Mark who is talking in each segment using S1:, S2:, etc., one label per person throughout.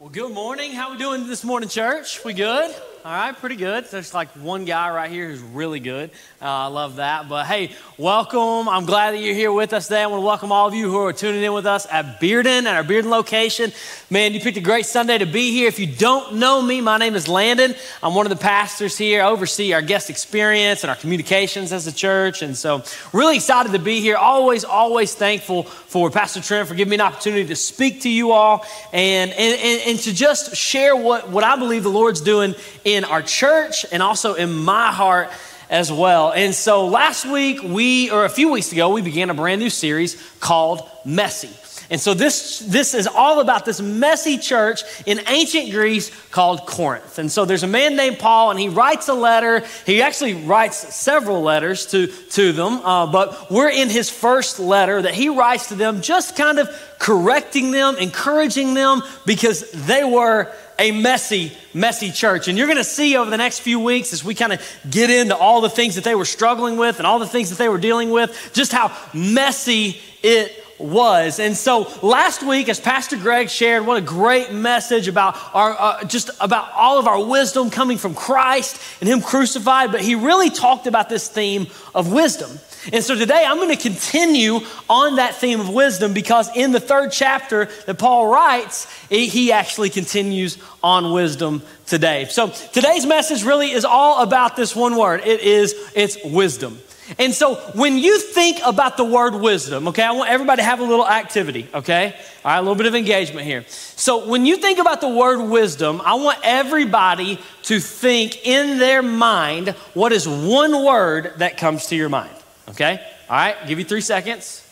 S1: Well, good morning. How we doing this morning, church? We good? All right, pretty good. There's like one guy right here who's really good. Uh, I love that. But hey, welcome. I'm glad that you're here with us today. I want to welcome all of you who are tuning in with us at Bearden, at our Bearden location. Man, you picked a great Sunday to be here. If you don't know me, my name is Landon. I'm one of the pastors here. I oversee our guest experience and our communications as a church. And so, really excited to be here. Always, always thankful for Pastor Trent for giving me an opportunity to speak to you all and, and, and, and to just share what, what I believe the Lord's doing in our church and also in my heart as well. And so last week, we, or a few weeks ago, we began a brand new series called Messy. And so this, this is all about this messy church in ancient Greece called Corinth. And so there's a man named Paul, and he writes a letter. He actually writes several letters to, to them, uh, but we're in his first letter that he writes to them, just kind of correcting them, encouraging them, because they were a messy, messy church. And you're going to see over the next few weeks as we kind of get into all the things that they were struggling with and all the things that they were dealing with, just how messy it was. And so last week, as Pastor Greg shared, what a great message about our, uh, just about all of our wisdom coming from Christ and Him crucified. But he really talked about this theme of wisdom. And so today I'm going to continue on that theme of wisdom because in the third chapter that Paul writes, he actually continues on wisdom today. So today's message really is all about this one word. It is it's wisdom. And so when you think about the word wisdom, okay, I want everybody to have a little activity, okay? All right, a little bit of engagement here. So when you think about the word wisdom, I want everybody to think in their mind what is one word that comes to your mind. Okay? All right, give you three seconds.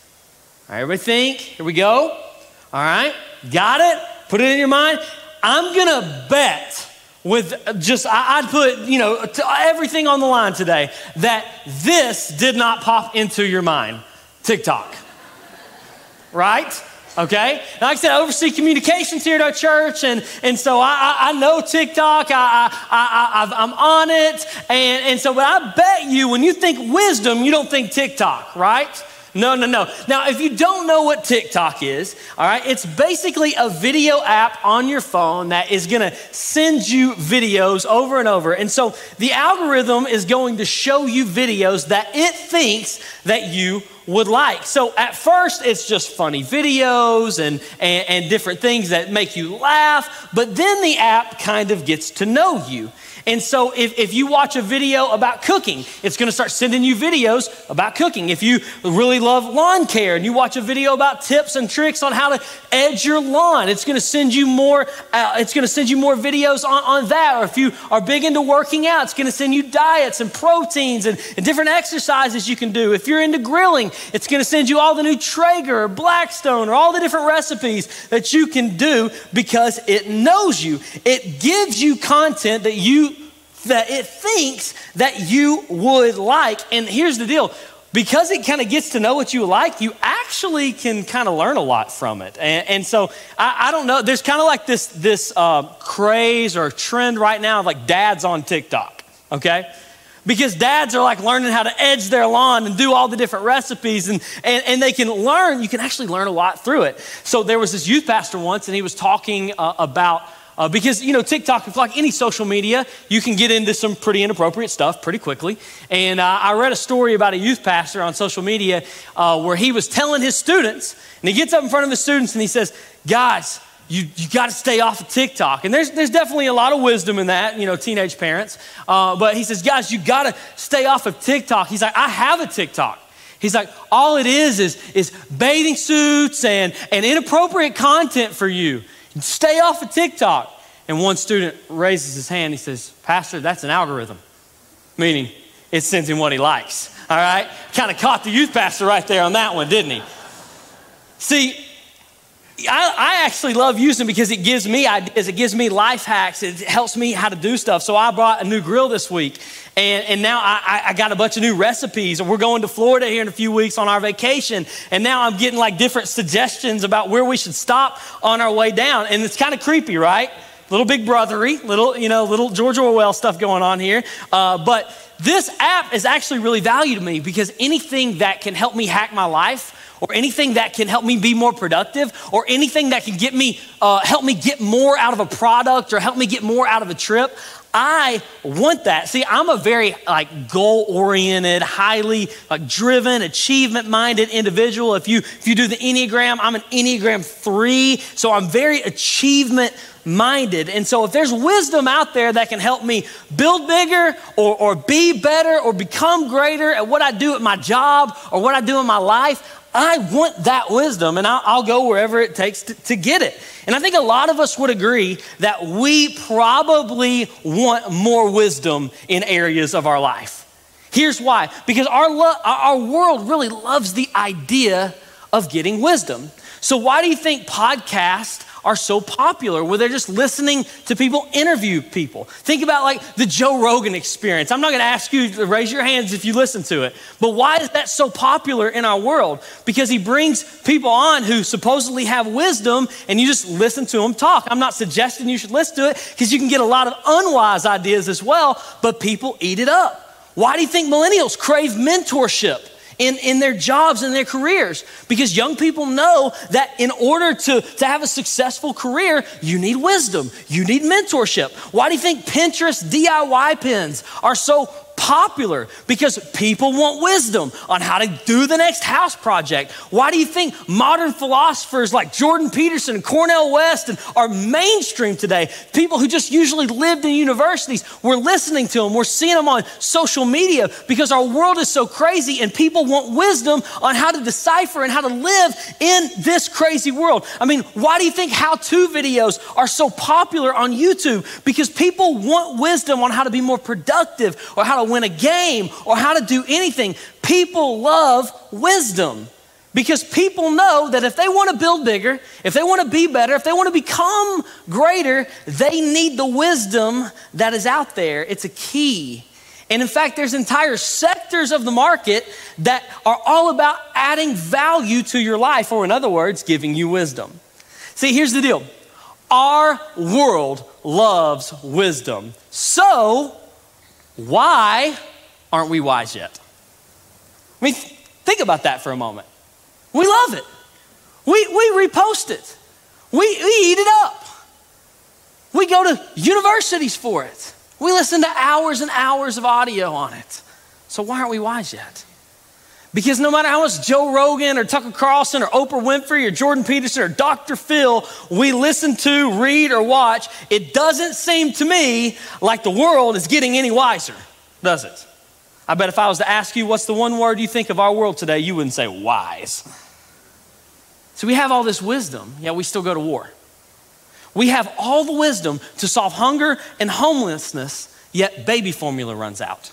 S1: All right, everybody think. Here we go. All right, got it? Put it in your mind. I'm gonna bet with just, I'd put, you know, everything on the line today that this did not pop into your mind TikTok. Right? Okay? Like I said, I oversee communications here at our church, and, and so I, I, I know TikTok, I, I, I, am on it, and, and so, but I bet you when you think wisdom, you don't think TikTok, right? No, no, no. Now, if you don't know what TikTok is, all right, it's basically a video app on your phone that is gonna send you videos over and over. And so the algorithm is going to show you videos that it thinks that you would like. So at first, it's just funny videos and, and, and different things that make you laugh, but then the app kind of gets to know you. And so if, if you watch a video about cooking, it's gonna start sending you videos about cooking. If you really love lawn care and you watch a video about tips and tricks on how to edge your lawn, it's gonna send you more, uh, it's gonna send you more videos on, on that. Or if you are big into working out, it's gonna send you diets and proteins and, and different exercises you can do. If you're into grilling, it's gonna send you all the new Traeger or Blackstone or all the different recipes that you can do because it knows you. It gives you content that you that it thinks that you would like. And here's the deal because it kind of gets to know what you like, you actually can kind of learn a lot from it. And, and so I, I, don't know, there's kind of like this, this uh, craze or trend right now like dads on TikTok, okay? Because dads are like learning how to edge their lawn and do all the different recipes, and, and, and they can learn, you can actually learn a lot through it. So there was this youth pastor once, and he was talking uh, about uh, because, you know, TikTok, if like any social media, you can get into some pretty inappropriate stuff pretty quickly. And uh, I read a story about a youth pastor on social media uh, where he was telling his students, and he gets up in front of his students and he says, Guys, you, you got to stay off of TikTok. And there's, there's definitely a lot of wisdom in that, you know, teenage parents. Uh, but he says, Guys, you got to stay off of TikTok. He's like, I have a TikTok. He's like, all it is is, is bathing suits and, and inappropriate content for you. Stay off of TikTok. And one student raises his hand. He says, Pastor, that's an algorithm, meaning it sends him what he likes. All right? Kind of caught the youth pastor right there on that one, didn't he? See, I, I, actually love using because it gives me ideas, it gives me life hacks, it helps me how to do stuff. So I brought a new grill this week, and, and now I, I got a bunch of new recipes. And we're going to Florida here in a few weeks on our vacation, and now I'm getting like different suggestions about where we should stop on our way down. And it's kind of creepy, right? Little big brothery, little, you know, little George Orwell stuff going on here. Uh, but this app is actually really valuable to me because anything that can help me hack my life or anything that can help me be more productive or anything that can get me uh, help me get more out of a product or help me get more out of a trip I want that. See, I'm a very like goal oriented, highly like driven, achievement minded individual. If you if you do the Enneagram, I'm an Enneagram 3, so I'm very achievement minded. And so if there's wisdom out there that can help me build bigger or, or be better or become greater at what I do at my job or what I do in my life, I want that wisdom and I'll, I'll go wherever it takes to, to, get it. And I think a lot of us would agree that we probably want more wisdom in areas of our life. Here's why because our, lo- our world really loves the idea of getting wisdom. So, why do you think podcasts are so popular where they're just listening to people interview people. Think about like the Joe Rogan experience. I'm not going to ask you to raise your hands if you listen to it, but why is that so popular in our world? Because he brings people on who supposedly have wisdom and you just listen to them talk. I'm not suggesting you should listen to it because you can get a lot of unwise ideas as well, but people eat it up. Why do you think millennials crave mentorship? In, in their jobs and their careers because young people know that in order to, to have a successful career, you need wisdom, you need mentorship. Why do you think Pinterest DIY pins are so popular because people want wisdom on how to do the next house project. Why do you think modern philosophers like Jordan Peterson and Cornel West and are mainstream today? People who just usually lived in universities, we're listening to them, we're seeing them on social media because our world is so crazy and people want wisdom on how to decipher and how to live in this crazy world. I mean, why do you think how to videos are so popular on YouTube? Because people want wisdom on how to be more productive or how to win a game or how to do anything. People love wisdom because people know that if they want to build bigger, if they want to be better, if they want to become greater, they need the wisdom that is out there. It's a key. And in fact, there's entire sectors of the market that are all about adding value to your life, or in other words, giving you wisdom. See, here's the deal our world loves wisdom. So, why aren't we wise yet? I mean, think about that for a moment. We love it. We, we repost it. We, we eat it up. We go to universities for it. We listen to hours and hours of audio on it. So why aren't we wise yet? Because no matter how much Joe Rogan or Tucker Carlson or Oprah Winfrey or Jordan Peterson or Dr. Phil we listen to, read, or watch, it doesn't seem to me like the world is getting any wiser, does it? I bet if I was to ask you what's the one word you think of our world today, you wouldn't say wise. So we have all this wisdom, yet we still go to war. We have all the wisdom to solve hunger and homelessness, yet baby formula runs out.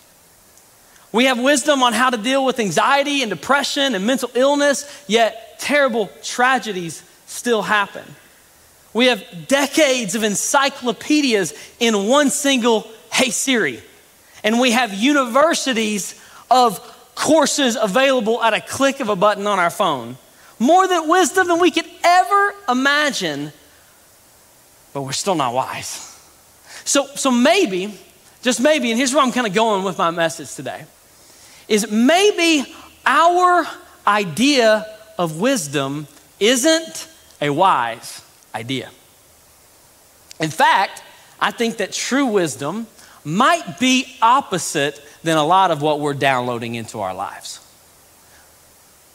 S1: We have wisdom on how to deal with anxiety and depression and mental illness, yet terrible tragedies still happen. We have decades of encyclopedias in one single Hey Siri. And we have universities of courses available at a click of a button on our phone. More than wisdom than we could ever imagine, but we're still not wise. So, so maybe, just maybe, and here's where I'm kind of going with my message today is maybe our idea of wisdom isn't a wise idea. In fact, I think that true wisdom might be opposite than a lot of what we're downloading into our lives.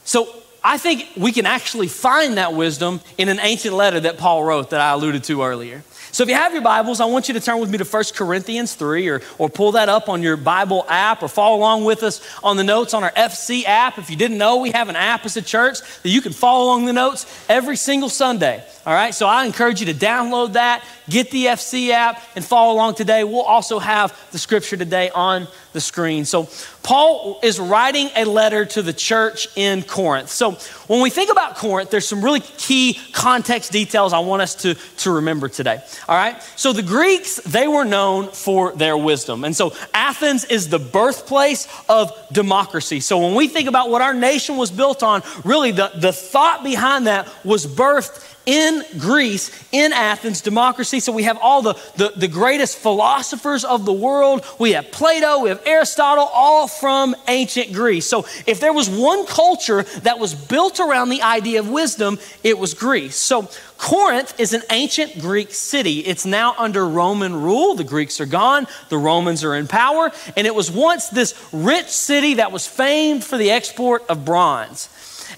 S1: So I think we can actually find that wisdom in an ancient letter that Paul wrote that I alluded to earlier. So if you have your Bibles, I want you to turn with me to 1 Corinthians 3 or, or pull that up on your Bible app or follow along with us on the notes on our FC app. If you didn't know, we have an app as a church that you can follow along the notes every single Sunday. All right, so I encourage you to download that, get the FC app, and follow along today. We'll also have the scripture today on the screen. So, Paul is writing a letter to the church in Corinth. So, when we think about Corinth, there's some really key context details I want us to, to remember today. All right, so the Greeks, they were known for their wisdom. And so, Athens is the birthplace of democracy. So, when we think about what our nation was built on, really the, the thought behind that was birthed in Greece, in Athens, democracy. So we have all the, the, the, greatest philosophers of the world. We have Plato, we have Aristotle, all from ancient Greece. So if there was one culture that was built around the idea of wisdom, it was Greece. So Corinth is an ancient Greek city. It's now under Roman rule. The Greeks are gone, the Romans are in power, and it was once this rich city that was famed for the export of bronze.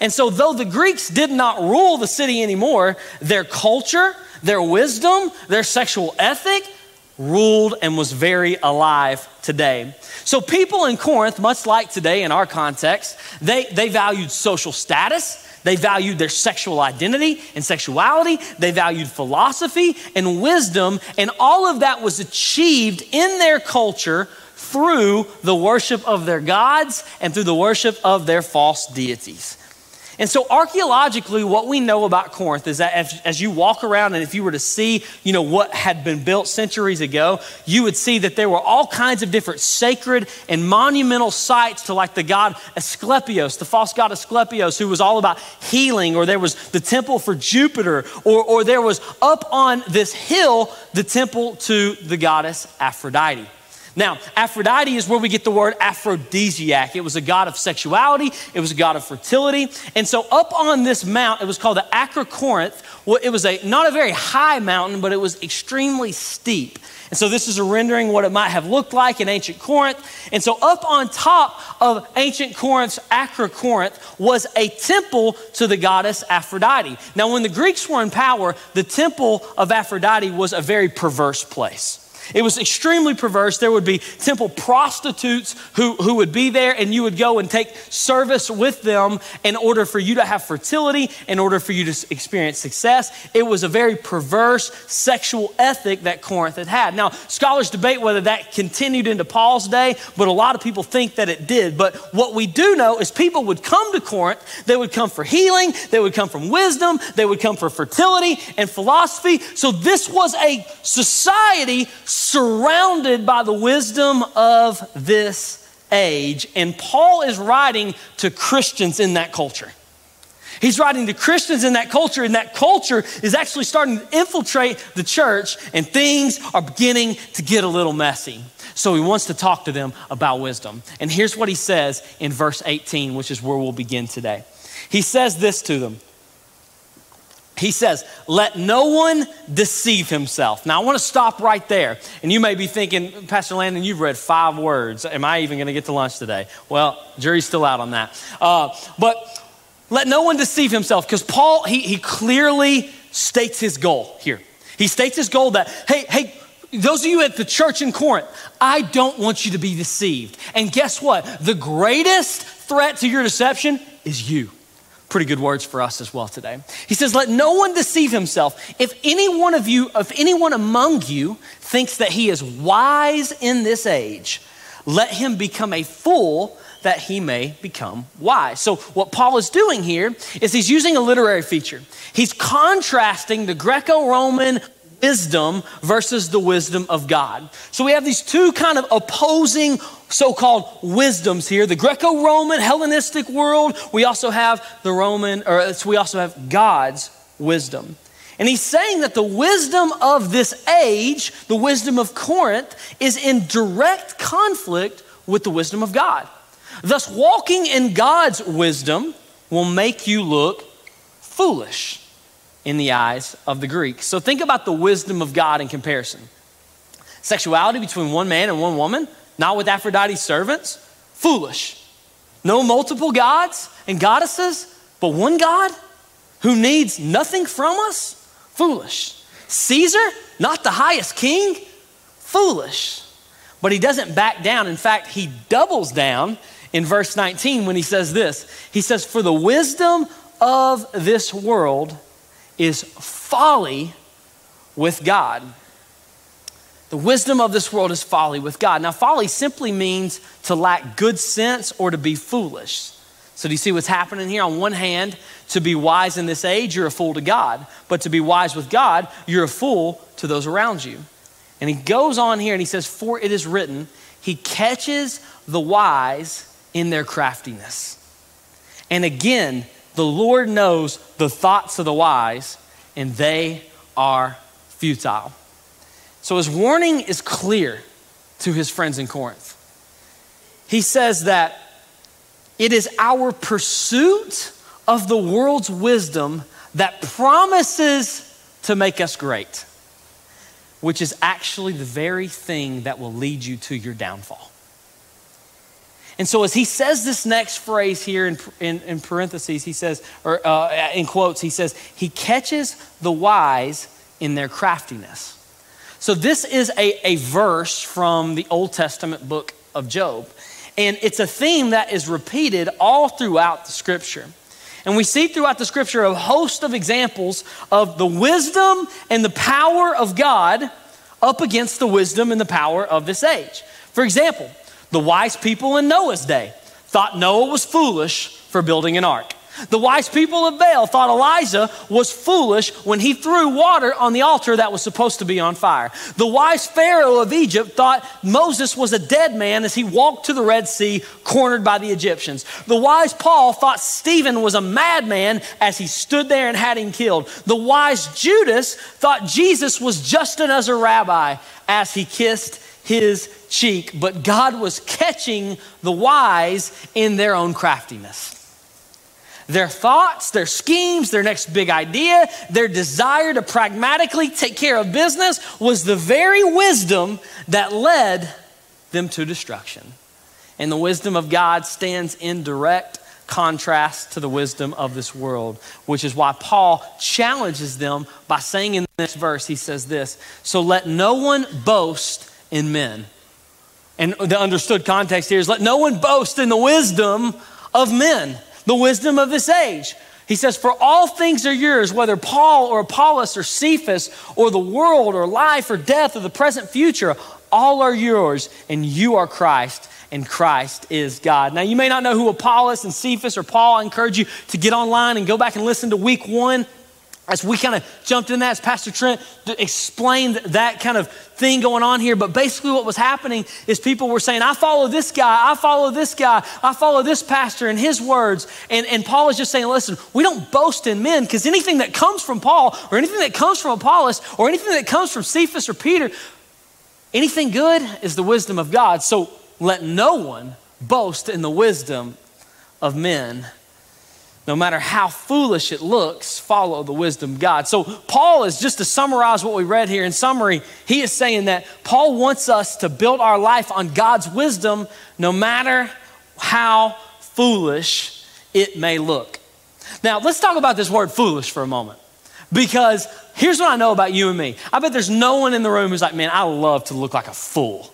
S1: And so, though the Greeks did not rule the city anymore, their culture, their wisdom, their sexual ethic ruled and was very alive today. So, people in Corinth, much like today in our context, they, they valued social status. They valued their sexual identity and sexuality. They valued philosophy and wisdom. And all of that was achieved in their culture through the worship of their gods and through the worship of their false deities. And so, archaeologically, what we know about Corinth is that as, as, you walk around and if you were to see, you know, what had been built centuries ago, you would see that there were all kinds of different sacred and monumental sites to like the god Asclepius, the false god Asclepius, who was all about healing, or there was the temple for Jupiter, or, or there was up on this hill the temple to the goddess Aphrodite. Now, Aphrodite is where we get the word aphrodisiac. It was a god of sexuality, it was a god of fertility. And so, up on this mount, it was called the Acrocorinth. Well, it was a not a very high mountain, but it was extremely steep. And so, this is a rendering what it might have looked like in ancient Corinth. And so, up on top of ancient Corinth's Acrocorinth was a temple to the goddess Aphrodite. Now, when the Greeks were in power, the temple of Aphrodite was a very perverse place. It was extremely perverse. There would be temple prostitutes who, who would be there, and you would go and take service with them in order for you to have fertility, in order for you to experience success. It was a very perverse sexual ethic that Corinth had had. Now, scholars debate whether that continued into Paul's day, but a lot of people think that it did. But what we do know is people would come to Corinth, they would come for healing, they would come from wisdom, they would come for fertility and philosophy. So this was a society surrounded by the wisdom of this age. And Paul is writing to Christians in that culture. He's writing to Christians in that culture, and that culture is actually starting to infiltrate the church, and things are beginning to get a little messy. So he wants to talk to them about wisdom. And here's what he says in verse 18, which is where we'll begin today. He says this to them he says, Let no one deceive himself. Now, I want to stop right there. And you may be thinking, Pastor Landon, you've read five words. Am I even going to get to lunch today? Well, jury's still out on that. Uh, but let no one deceive himself because Paul, he, he clearly states his goal here. He states his goal that, hey, hey, those of you at the church in Corinth, I don't want you to be deceived. And guess what? The greatest threat to your deception is you pretty good words for us as well today. He says, Let no one deceive himself. If any one of you, if anyone among you thinks that he is wise in this age, let him become a fool that he may become wise. So, what Paul is doing here is he's using a literary feature. He's contrasting the Greco Roman wisdom versus the wisdom of God. So we have these two kind of opposing so called wisdoms here the Greco Roman Hellenistic world. We also have the Roman, or we also have God's wisdom. And he's saying that the wisdom of this age, the wisdom of Corinth, is in direct conflict with the wisdom of God. Thus, walking in God's wisdom will make you look foolish in the eyes of the Greeks. So think about the wisdom of God in comparison. Sexuality between one man and one woman, not with Aphrodite's servants, foolish. No multiple gods and goddesses, but one God who needs nothing from us, foolish. Caesar, not the highest king, foolish. But he doesn't back down. In fact, he doubles down in verse 19 when he says this. He says, For the wisdom of this world is folly with God. The wisdom of this world is folly with God. Now, folly simply means to lack good sense or to be foolish. So, do you see what's happening here? On one hand, to be wise in this age, you're a fool to God. But to be wise with God, you're a fool to those around you. And he goes on here and he says, For it is written, He catches the wise in their craftiness. And again, the Lord knows the thoughts of the wise, and they are futile. So his warning is clear to his friends in Corinth. He says that it is our pursuit of the world's wisdom that promises to make us great, which is actually the very thing that will lead you to your downfall. And so, as he says this next phrase here in, in, in parentheses, he says, or uh, in quotes, he says, He catches the wise in their craftiness. So, this is a, a verse from the Old Testament book of Job. And it's a theme that is repeated all throughout the scripture. And we see throughout the scripture a host of examples of the wisdom and the power of God up against the wisdom and the power of this age. For example, the wise people in Noah's day thought Noah was foolish for building an ark. The wise people of Baal thought Elijah was foolish when he threw water on the altar that was supposed to be on fire. The wise Pharaoh of Egypt thought Moses was a dead man as he walked to the Red Sea, cornered by the Egyptians. The wise Paul thought Stephen was a madman as he stood there and had him killed. The wise Judas thought Jesus was just another rabbi as he kissed his cheek. But God was catching the wise in their own craftiness their thoughts, their schemes, their next big idea, their desire to pragmatically take care of business was the very wisdom that led them to destruction. And the wisdom of God stands in direct contrast to the wisdom of this world, which is why Paul challenges them by saying in this verse, he says this So let no one boast in men. And the understood context here is let no one boast in the wisdom of men the wisdom of this age. He says, For all things are yours, whether Paul or Apollos or Cephas or the world or life or death or the present future, all are yours, and you are Christ, and Christ is God. Now, you may not know who Apollos and Cephas or Paul. I encourage you to get online and go back and listen to week one as we kind of jumped in that, as Pastor Trent explained that kind of thing going on here. But basically, what was happening is people were saying, I follow this guy, I follow this guy, I follow this pastor and his words. And, and Paul is just saying, listen, we don't boast in men because anything that comes from Paul or anything that comes from Apollos or anything that comes from Cephas or Peter, anything good is the wisdom of God. So let no one boast in the wisdom of men no matter how foolish it looks, follow the wisdom God. So, Paul is just to summarize what we read here in summary, he is saying that Paul wants us to build our life on God's wisdom no matter how foolish it may look. Now, let's talk about this word foolish for a moment. Because here's what I know about you and me I bet there's no one in the room who's like, man, I love to look like a fool.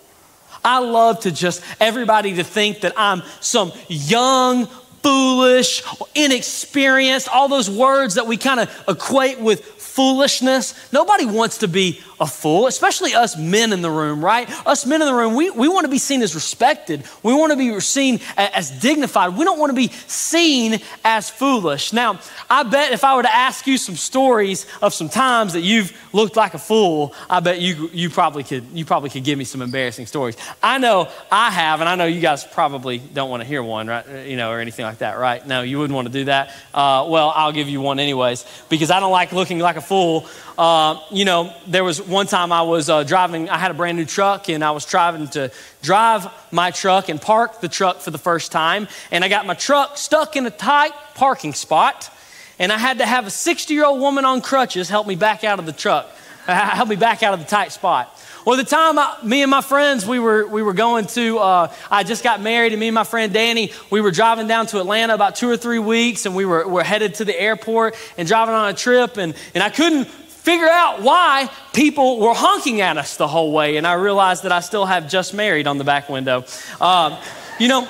S1: I love to just everybody to think that I'm some young, foolish, inexperienced, all those words that we kind of equate with foolishness. Nobody wants to be a fool, especially us men in the room, right? Us men in the room, we, we want to be seen as respected. We want to be seen as dignified. We don't want to be seen as foolish. Now, I bet if I were to ask you some stories of some times that you've looked like a fool, I bet you, you, probably, could, you probably could give me some embarrassing stories. I know I have, and I know you guys probably don't want to hear one, right? You know, or anything like that, right? No, you wouldn't want to do that. Uh, well, I'll give you one anyways, because I don't like looking like a fool. Uh, you know, there was one time I was uh, driving, I had a brand new truck, and I was driving to drive my truck and park the truck for the first time. And I got my truck stuck in a tight parking spot, and I had to have a 60 year old woman on crutches help me back out of the truck, help me back out of the tight spot. Well, the time I, me and my friends, we were, we were going to, uh, I just got married, and me and my friend Danny, we were driving down to Atlanta about two or three weeks, and we were, were headed to the airport and driving on a trip, and, and I couldn't figure out why people were honking at us the whole way, and I realized that I still have just married on the back window. Um, you know,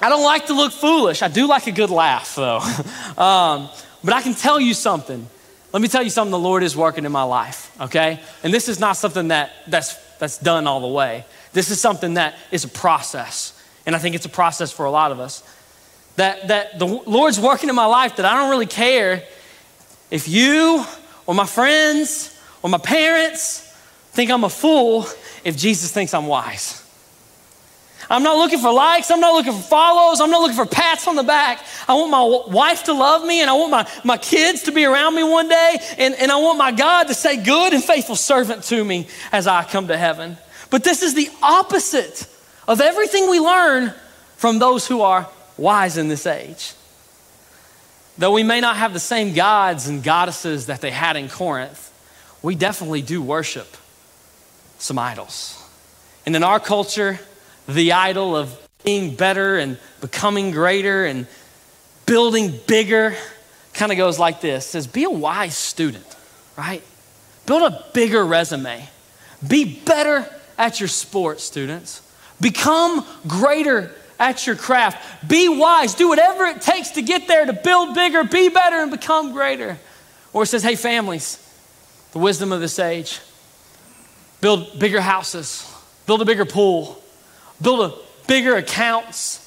S1: I don't like to look foolish. I do like a good laugh, though. um, but I can tell you something let me tell you something the Lord is working in my life, okay? And this is not something that, that's, that's done all the way. This is something that is a process. And I think it's a process for a lot of us. That, that the Lord's working in my life that I don't really care if you or my friends or my parents think I'm a fool if Jesus thinks I'm wise. I'm not looking for likes. I'm not looking for follows. I'm not looking for pats on the back. I want my wife to love me and I want my, my kids to be around me one day. And, and I want my God to say, good and faithful servant to me as I come to heaven. But this is the opposite of everything we learn from those who are wise in this age. Though we may not have the same gods and goddesses that they had in Corinth, we definitely do worship some idols. And in our culture, the idol of being better and becoming greater and building bigger kind of goes like this it says be a wise student right? Build a bigger resume. Be better at your sports students. Become greater at your craft. Be wise. Do whatever it takes to get there to build bigger be better and become greater. Or it says hey families the wisdom of this age build bigger houses build a bigger pool build a bigger accounts,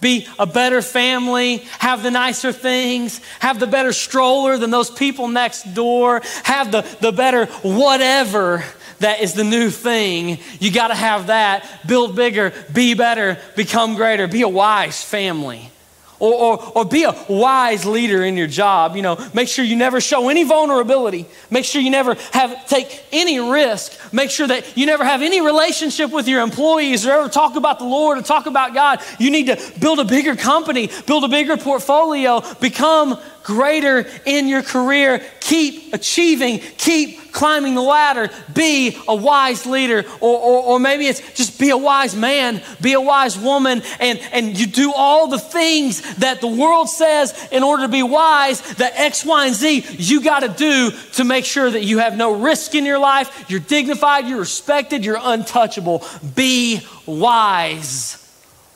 S1: be a better family, have the nicer things, have the better stroller than those people next door, have the, the better whatever that is the new thing. You got to have that. Build bigger, be better, become greater, be a wise family. Or, or, or be a wise leader in your job. You know, make sure you never show any vulnerability. Make sure you never have take any risk. Make sure that you never have any relationship with your employees or ever talk about the Lord or talk about God. You need to build a bigger company, build a bigger portfolio, become greater in your career. Keep achieving, keep climbing the ladder. Be a wise leader. Or, or, or, maybe it's just be a wise man, be a wise woman, and, and you do all the things that the world says in order to be wise, that X, Y, and Z you got to do to make sure that you have no risk in your life. You're dignified, you're respected, you're untouchable. Be wise.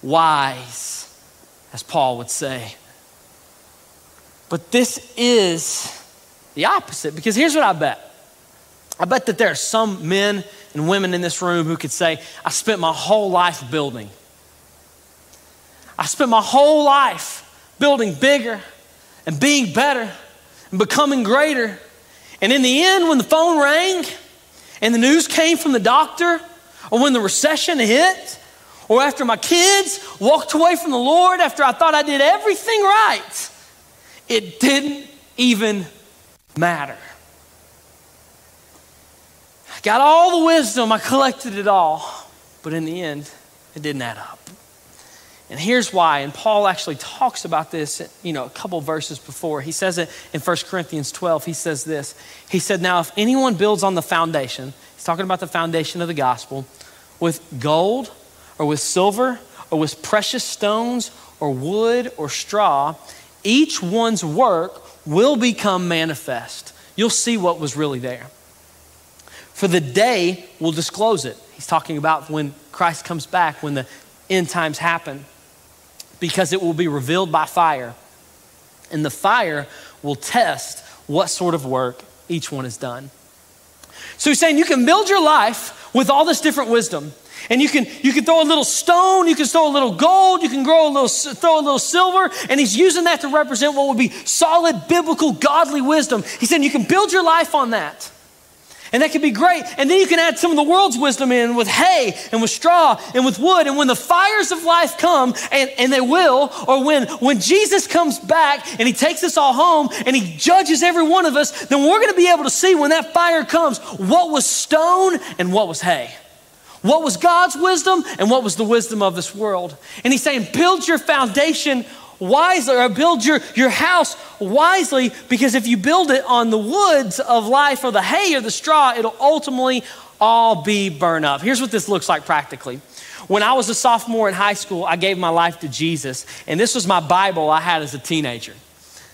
S1: Wise, as Paul would say. But this is the opposite because here's what I bet. I bet that there are some men and women in this room who could say, I spent my whole life building. I spent my whole life building bigger and being better and becoming greater. And in the end, when the phone rang and the news came from the doctor, or when the recession hit, or after my kids walked away from the Lord after I thought I did everything right, it didn't even matter. I got all the wisdom, I collected it all, but in the end, it didn't add up. And here's why, and Paul actually talks about this, you know, a couple verses before. He says it in 1 Corinthians 12. He says this. He said, Now, if anyone builds on the foundation, he's talking about the foundation of the gospel, with gold or with silver or with precious stones or wood or straw, each one's work will become manifest. You'll see what was really there. For the day will disclose it. He's talking about when Christ comes back, when the end times happen, because it will be revealed by fire. And the fire will test what sort of work each one has done. So he's saying you can build your life with all this different wisdom. And you can, you can throw a little stone, you can throw a little gold, you can grow a little, throw a little silver, and he's using that to represent what would be solid, biblical, godly wisdom. He said you can build your life on that. And that could be great. And then you can add some of the world's wisdom in with hay and with straw and with wood. And when the fires of life come, and, and they will, or when, when Jesus comes back and he takes us all home and he judges every one of us, then we're going to be able to see when that fire comes what was stone and what was hay. What was God's wisdom and what was the wisdom of this world? And he's saying, build your foundation wisely or build your, your house wisely because if you build it on the woods of life or the hay or the straw, it'll ultimately all be burned up. Here's what this looks like practically. When I was a sophomore in high school, I gave my life to Jesus, and this was my Bible I had as a teenager.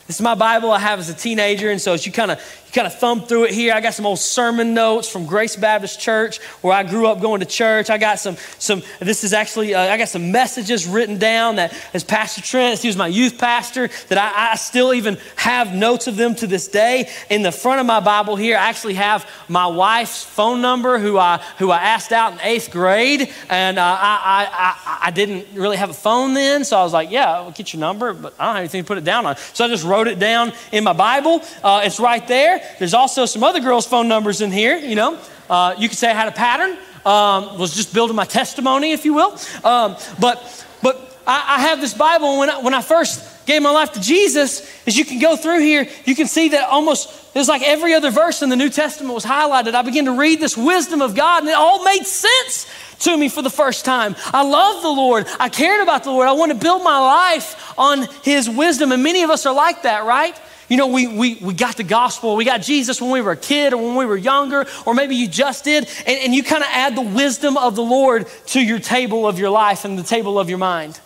S1: This is my Bible I have as a teenager, and so as you kind of kind of thumb through it here, I got some old sermon notes from Grace Baptist Church where I grew up going to church. I got some some. This is actually uh, I got some messages written down that as Pastor Trent, he was my youth pastor, that I, I, still even have notes of them to this day. In the front of my Bible here, I actually have my wife's phone number, who I who I asked out in eighth grade, and uh, I, I I didn't really have a phone then, so I was like, yeah, I'll get your number, but I don't have anything to put it down on. So I just wrote it down in my Bible. Uh, it's right there. There's also some other girls' phone numbers in here, you know. Uh, you could say I had a pattern. Um, was just building my testimony, if you will. Um, but but I, I, have this Bible, and when I, when I first gave my life to Jesus, as you can go through here, you can see that almost it's like every other verse in the New Testament was highlighted. I began to read this wisdom of God, and it all made sense to me for the first time. I love the Lord. I cared about the Lord. I want to build my life on His wisdom. And many of us are like that, right? You know, we, we, we got the gospel, we got Jesus when we were a kid or when we were younger, or maybe you just did, and, and you kind of add the wisdom of the Lord to your table of your life and the table of your mind.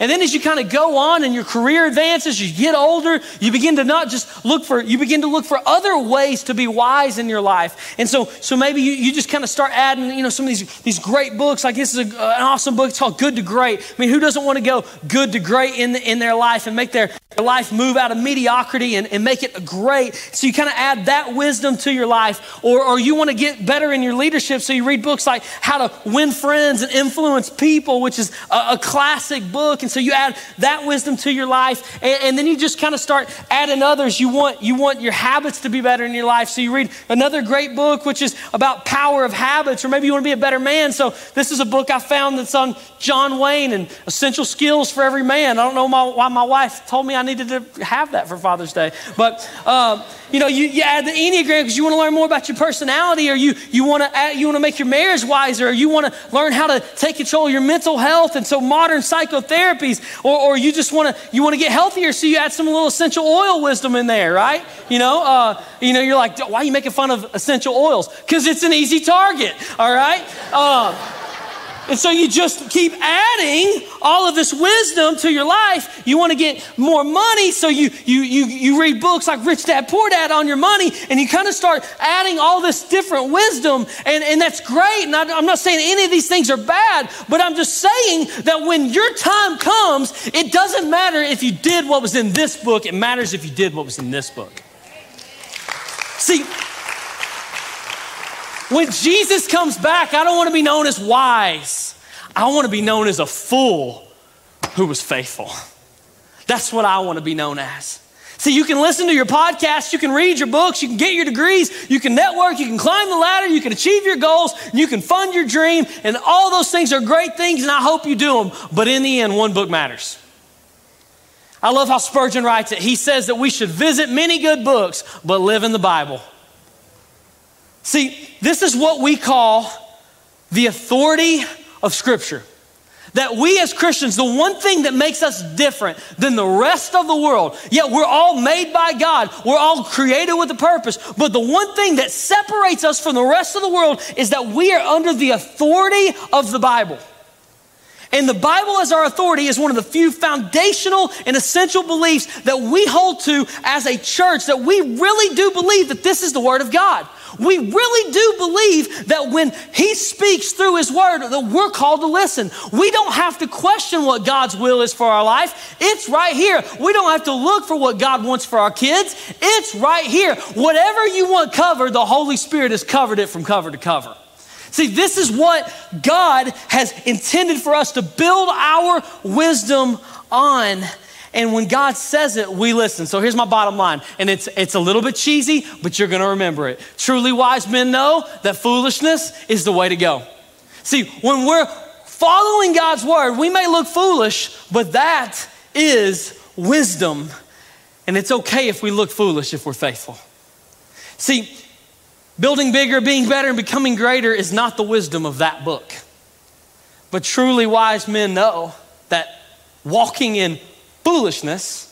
S1: And then as you kind of go on and your career advances, you get older, you begin to not just look for, you begin to look for other ways to be wise in your life. And so, so maybe you, you just kind of start adding, you know, some of these, these great books. Like this is a, an awesome book. It's called Good to Great. I mean, who doesn't want to go good to great in, in their life and make their, their life move out of mediocrity and, and make it great? So you kind of add that wisdom to your life. Or, or you want to get better in your leadership. So you read books like How to Win Friends and Influence People, which is a, a classic book. And so you add that wisdom to your life, and, and then you just kind of start adding others. You want, you want your habits to be better in your life. So you read another great book, which is about power of habits, or maybe you want to be a better man. So this is a book I found that's on John Wayne and essential skills for every man. I don't know my, why my wife told me I needed to have that for Father's Day, but um, you know, you, you add the Enneagram because you want to learn more about your personality, or you you want to you want to make your marriage wiser, or you want to learn how to take control of your mental health, and so modern psychotherapies, or, or you just want to you want to get healthier, so you add some little essential oil wisdom in there, right? You know, uh, you know, you're like, why are you making fun of essential oils? Because it's an easy target, all right. Uh, and so you just keep adding all of this wisdom to your life. You want to get more money, so you you you you read books like Rich Dad Poor Dad on your money, and you kind of start adding all this different wisdom, and, and that's great. And I, I'm not saying any of these things are bad, but I'm just saying that when your time comes, it doesn't matter if you did what was in this book, it matters if you did what was in this book. See, when Jesus comes back, I don't want to be known as wise. I want to be known as a fool who was faithful. That's what I want to be known as. See, you can listen to your podcast, you can read your books, you can get your degrees, you can network, you can climb the ladder, you can achieve your goals, you can fund your dream, and all those things are great things, and I hope you do them. But in the end, one book matters. I love how Spurgeon writes it. He says that we should visit many good books, but live in the Bible. See, this is what we call the authority of Scripture. That we as Christians, the one thing that makes us different than the rest of the world, yet we're all made by God, we're all created with a purpose, but the one thing that separates us from the rest of the world is that we are under the authority of the Bible. And the Bible as our authority is one of the few foundational and essential beliefs that we hold to as a church that we really do believe that this is the Word of God. We really do believe that when He speaks through His Word, that we're called to listen. We don't have to question what God's will is for our life. It's right here. We don't have to look for what God wants for our kids. It's right here. Whatever you want covered, the Holy Spirit has covered it from cover to cover. See, this is what God has intended for us to build our wisdom on. And when God says it, we listen. So here's my bottom line. And it's, it's a little bit cheesy, but you're going to remember it. Truly wise men know that foolishness is the way to go. See, when we're following God's word, we may look foolish, but that is wisdom. And it's okay if we look foolish if we're faithful. See, building bigger, being better, and becoming greater is not the wisdom of that book. But truly wise men know that walking in Foolishness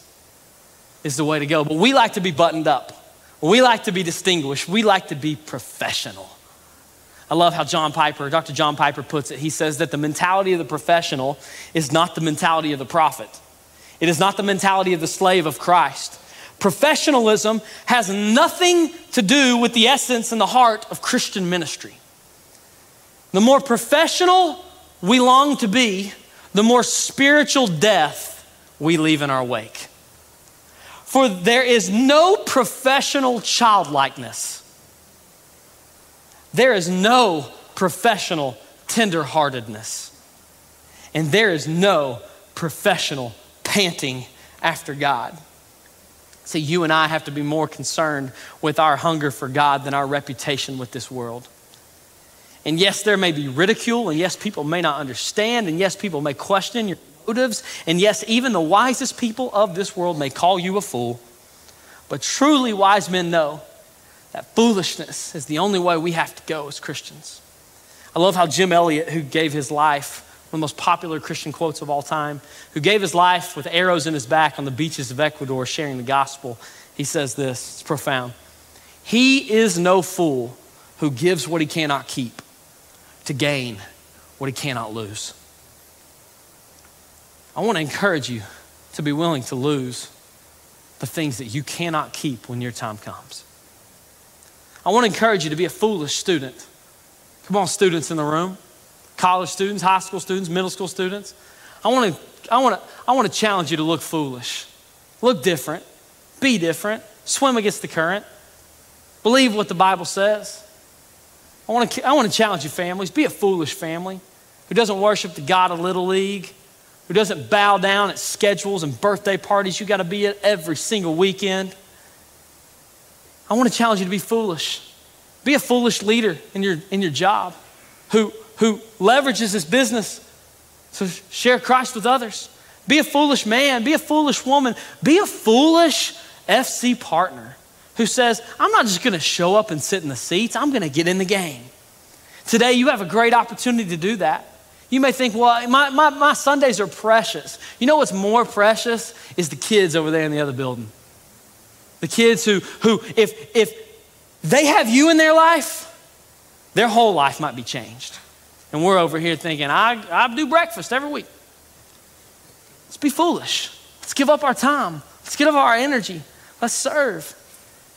S1: is the way to go. But we like to be buttoned up. We like to be distinguished. We like to be professional. I love how John Piper, Dr. John Piper puts it. He says that the mentality of the professional is not the mentality of the prophet. It is not the mentality of the slave of Christ. Professionalism has nothing to do with the essence and the heart of Christian ministry. The more professional we long to be, the more spiritual death we leave in our wake. For there is no professional childlikeness. There is no professional tenderheartedness. And there is no professional panting after God. See, you and I have to be more concerned with our hunger for God than our reputation with this world. And yes, there may be ridicule, and yes, people may not understand, and yes, people may question your motives, and yes, even the wisest people of this world may call you a fool. But truly wise men know that foolishness is the only way we have to go as Christians. I love how Jim Elliot, who gave his life, one of the most popular Christian quotes of all time, who gave his life with arrows in his back on the beaches of Ecuador sharing the gospel, he says this it's profound. He is no fool who gives what he cannot keep to gain what he cannot lose. I want to encourage you to be willing to lose the things that you cannot keep when your time comes. I want to encourage you to be a foolish student. Come on, students in the room, college students, high school students, middle school students. I want to, I want to, I want to challenge you to look foolish, look different, be different, swim against the current, believe what the Bible says. I want to, I want to challenge you, families. Be a foolish family who doesn't worship the God of Little League, who doesn't bow down at schedules and birthday parties you got to be at every single weekend. I want to challenge you to be foolish. Be a foolish leader in your, in your job who, who leverages his business to share Christ with others. Be a foolish man. Be a foolish woman. Be a foolish FC partner who says, I'm not just going to show up and sit in the seats, I'm going to get in the game. Today, you have a great opportunity to do that. You may think, well, my, my, my Sundays are precious. You know what's more precious is the kids over there in the other building. The kids who, who if, if they have you in their life, their whole life might be changed. And we're over here thinking, I, I do breakfast every week. Let's be foolish. Let's give up our time. Let's give up our energy. Let's serve.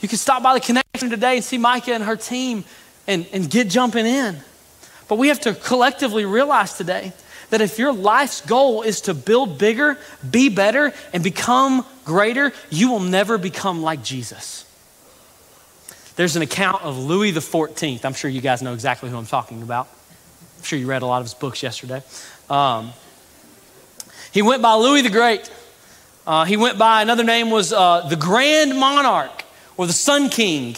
S1: You can stop by the connection today and see Micah and her team and, and get jumping in. But we have to collectively realize today that if your life's goal is to build bigger, be better, and become greater, you will never become like Jesus. There's an account of Louis XIV. I'm sure you guys know exactly who I'm talking about. I'm sure you read a lot of his books yesterday. Um, he went by Louis the Great. Uh, he went by, another name was uh, the Grand Monarch or the Sun King.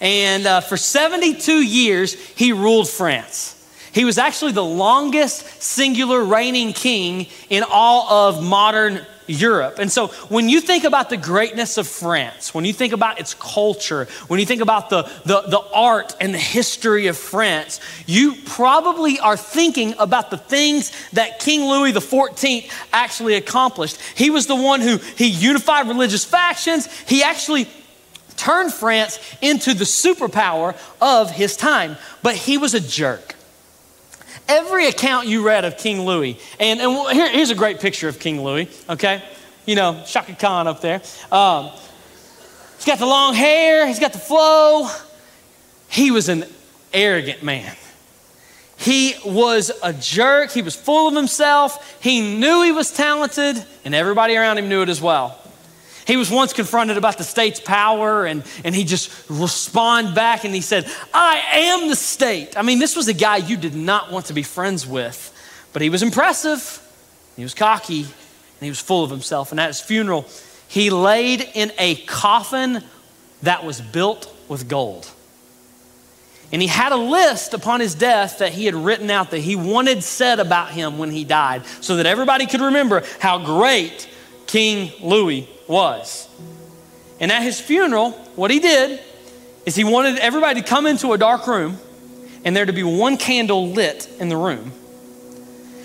S1: And uh, for 72 years, he ruled France. He was actually the longest singular reigning king in all of modern Europe. And so when you think about the greatness of France, when you think about its culture, when you think about the, the, the art and the history of France, you probably are thinking about the things that King Louis XIV actually accomplished. He was the one who he unified religious factions. He actually turned France into the superpower of his time. But he was a jerk every account you read of King Louis, and, and here, here's a great picture of King Louis, okay? You know, Chaka Khan up there. Um, he's got the long hair, he's got the flow. He was an arrogant man. He was a jerk. He was full of himself. He knew he was talented, and everybody around him knew it as well. He was once confronted about the state's power and, and he just responded back and he said, I am the state. I mean, this was a guy you did not want to be friends with, but he was impressive, he was cocky, and he was full of himself. And at his funeral, he laid in a coffin that was built with gold. And he had a list upon his death that he had written out that he wanted said about him when he died so that everybody could remember how great King Louis was. And at his funeral, what he did is he wanted everybody to come into a dark room and there to be one candle lit in the room.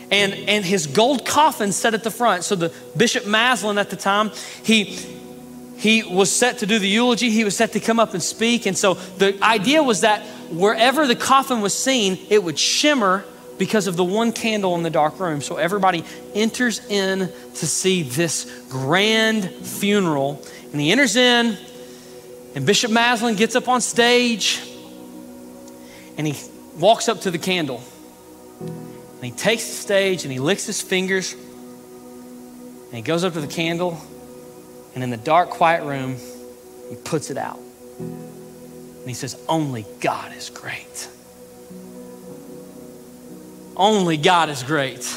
S1: And, and his gold coffin set at the front. So the Bishop Massillon at the time, he, he was set to do the eulogy. He was set to come up and speak. And so the idea was that wherever the coffin was seen, it would shimmer because of the one candle in the dark room. So everybody enters in to see this grand funeral. And he enters in, and Bishop Massillon gets up on stage and he walks up to the candle. And he takes the stage and he licks his fingers and he goes up to the candle. And in the dark, quiet room, he puts it out. And he says, Only God is great. Only God is great.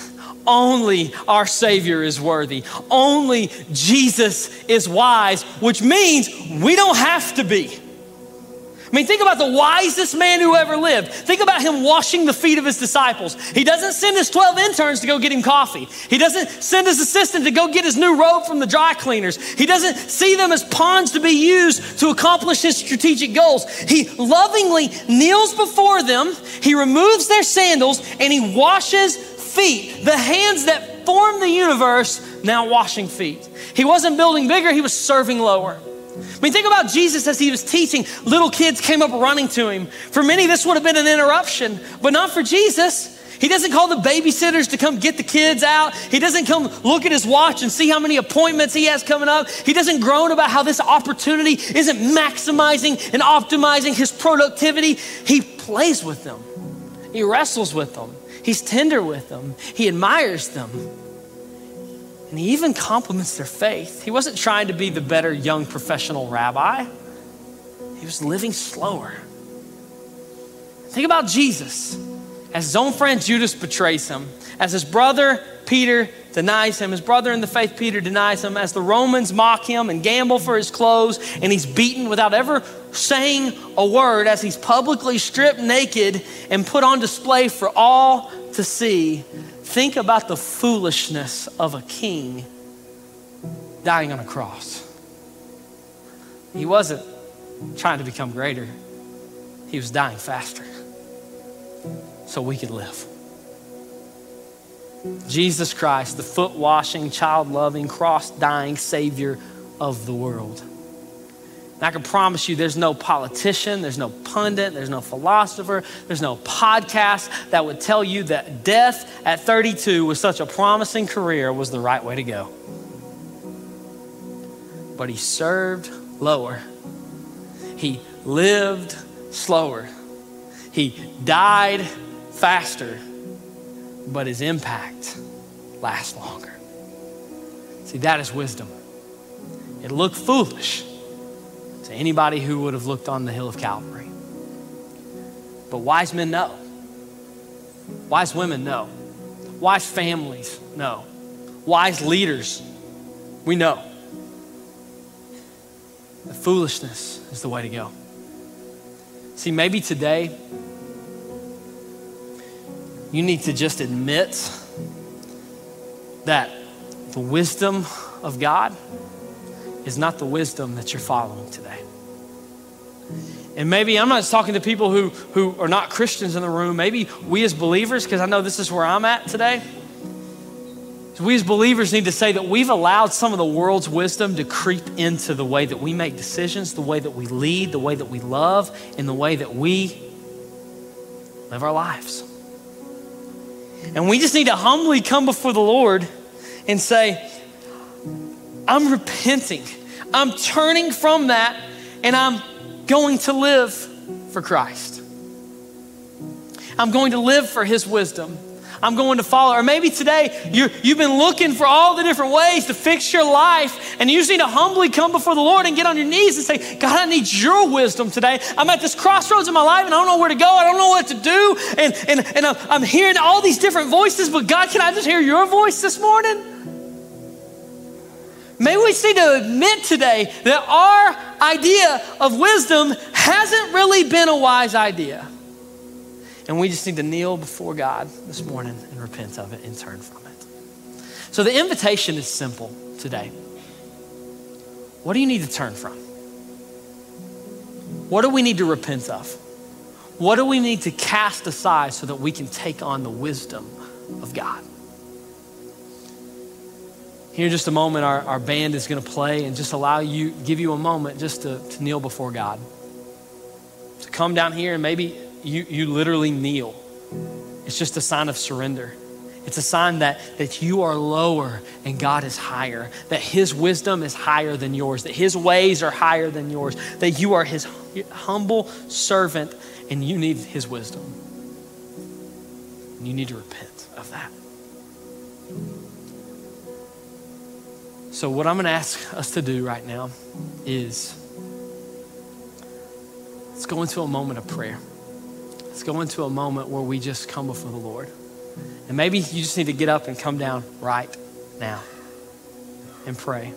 S1: Only our Savior is worthy. Only Jesus is wise, which means we don't have to be. I mean, think about the wisest man who ever lived. Think about him washing the feet of his disciples. He doesn't send his 12 interns to go get him coffee. He doesn't send his assistant to go get his new robe from the dry cleaners. He doesn't see them as pawns to be used to accomplish his strategic goals. He lovingly kneels before them, he removes their sandals, and he washes feet. The hands that formed the universe now washing feet. He wasn't building bigger, he was serving lower. I mean, think about Jesus as he was teaching. Little kids came up running to him. For many, this would have been an interruption, but not for Jesus. He doesn't call the babysitters to come get the kids out. He doesn't come look at his watch and see how many appointments he has coming up. He doesn't groan about how this opportunity isn't maximizing and optimizing his productivity. He plays with them, he wrestles with them, he's tender with them, he admires them. And he even compliments their faith. He wasn't trying to be the better young professional rabbi, he was living slower. Think about Jesus as his own friend Judas betrays him, as his brother Peter denies him, his brother in the faith Peter denies him, as the Romans mock him and gamble for his clothes, and he's beaten without ever saying a word, as he's publicly stripped naked and put on display for all to see. Think about the foolishness of a king dying on a cross. He wasn't trying to become greater, he was dying faster so we could live. Jesus Christ, the foot washing, child loving, cross dying Savior of the world. And I can promise you there's no politician, there's no pundit, there's no philosopher, there's no podcast that would tell you that death at 32 with such a promising career was the right way to go. But he served lower, he lived slower, he died faster, but his impact lasts longer. See, that is wisdom. It looked foolish to anybody who would have looked on the hill of Calvary. But wise men know. Wise women know. Wise families know. Wise leaders, we know. The foolishness is the way to go. See, maybe today you need to just admit that the wisdom of God is not the wisdom that you're following today. And maybe I'm not talking to people who, who are not Christians in the room. Maybe we as believers, because I know this is where I'm at today. We as believers need to say that we've allowed some of the world's wisdom to creep into the way that we make decisions, the way that we lead, the way that we love, and the way that we live our lives. And we just need to humbly come before the Lord and say, I'm repenting. I'm turning from that and I'm going to live for Christ. I'm going to live for His wisdom. I'm going to follow. Or maybe today you you've been looking for all the different ways to fix your life, and you just need to humbly come before the Lord and get on your knees and say, God, I need your wisdom today. I'm at this crossroads in my life and I don't know where to go. I don't know what to do. And, and, and I'm hearing all these different voices, but God, can I just hear your voice this morning? Maybe we need to admit today that our idea of wisdom hasn't really been a wise idea. And we just need to kneel before God this morning and repent of it and turn from it. So the invitation is simple today. What do you need to turn from? What do we need to repent of? What do we need to cast aside so that we can take on the wisdom of God? Here in just a moment, our, our band is going to play and just allow you, give you a moment just to, to kneel before God. To come down here and maybe you, you literally kneel. It's just a sign of surrender. It's a sign that, that you are lower and God is higher, that His wisdom is higher than yours, that His ways are higher than yours, that you are His humble servant and you need His wisdom. And you need to repent of that. So, what I'm going to ask us to do right now is let's go into a moment of prayer. Let's go into a moment where we just come before the Lord. And maybe you just need to get up and come down right now and pray.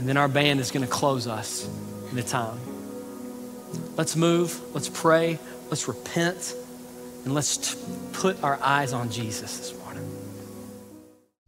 S1: And then our band is going to close us in a time. let's move, let's pray, let's repent, and let's t- put our eyes on Jesus.